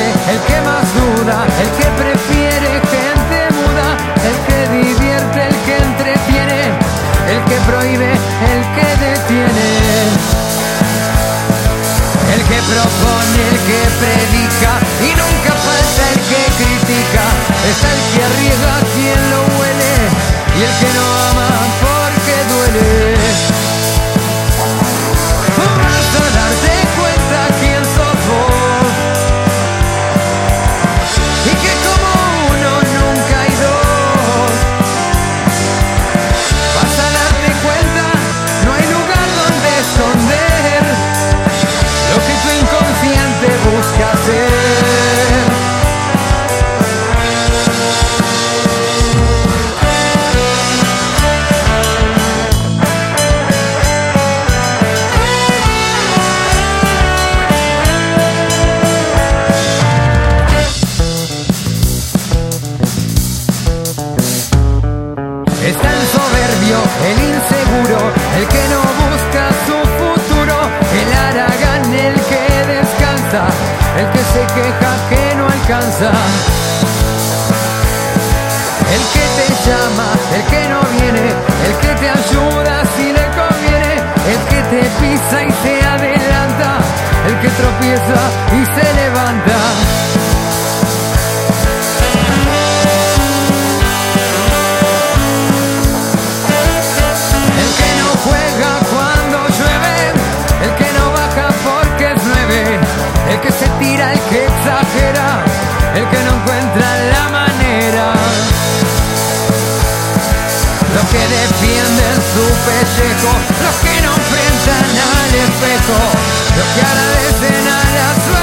el que más duda, el que prefiere gente muda, el que divierte, el que entretiene, el que prohíbe, el que detiene, el que propone, el que predica y nunca falta el que critica, es el que arriesga, quien El inseguro, el que no busca su futuro, el aragán, el que descansa, el que se queja que no alcanza. El que te llama, el que no viene, el que te ayuda si le conviene, el que te pisa y se adelanta, el que tropieza y se levanta. Los que defienden su pellejo, los que no enfrentan al espejo, los que agradecen a la suerte,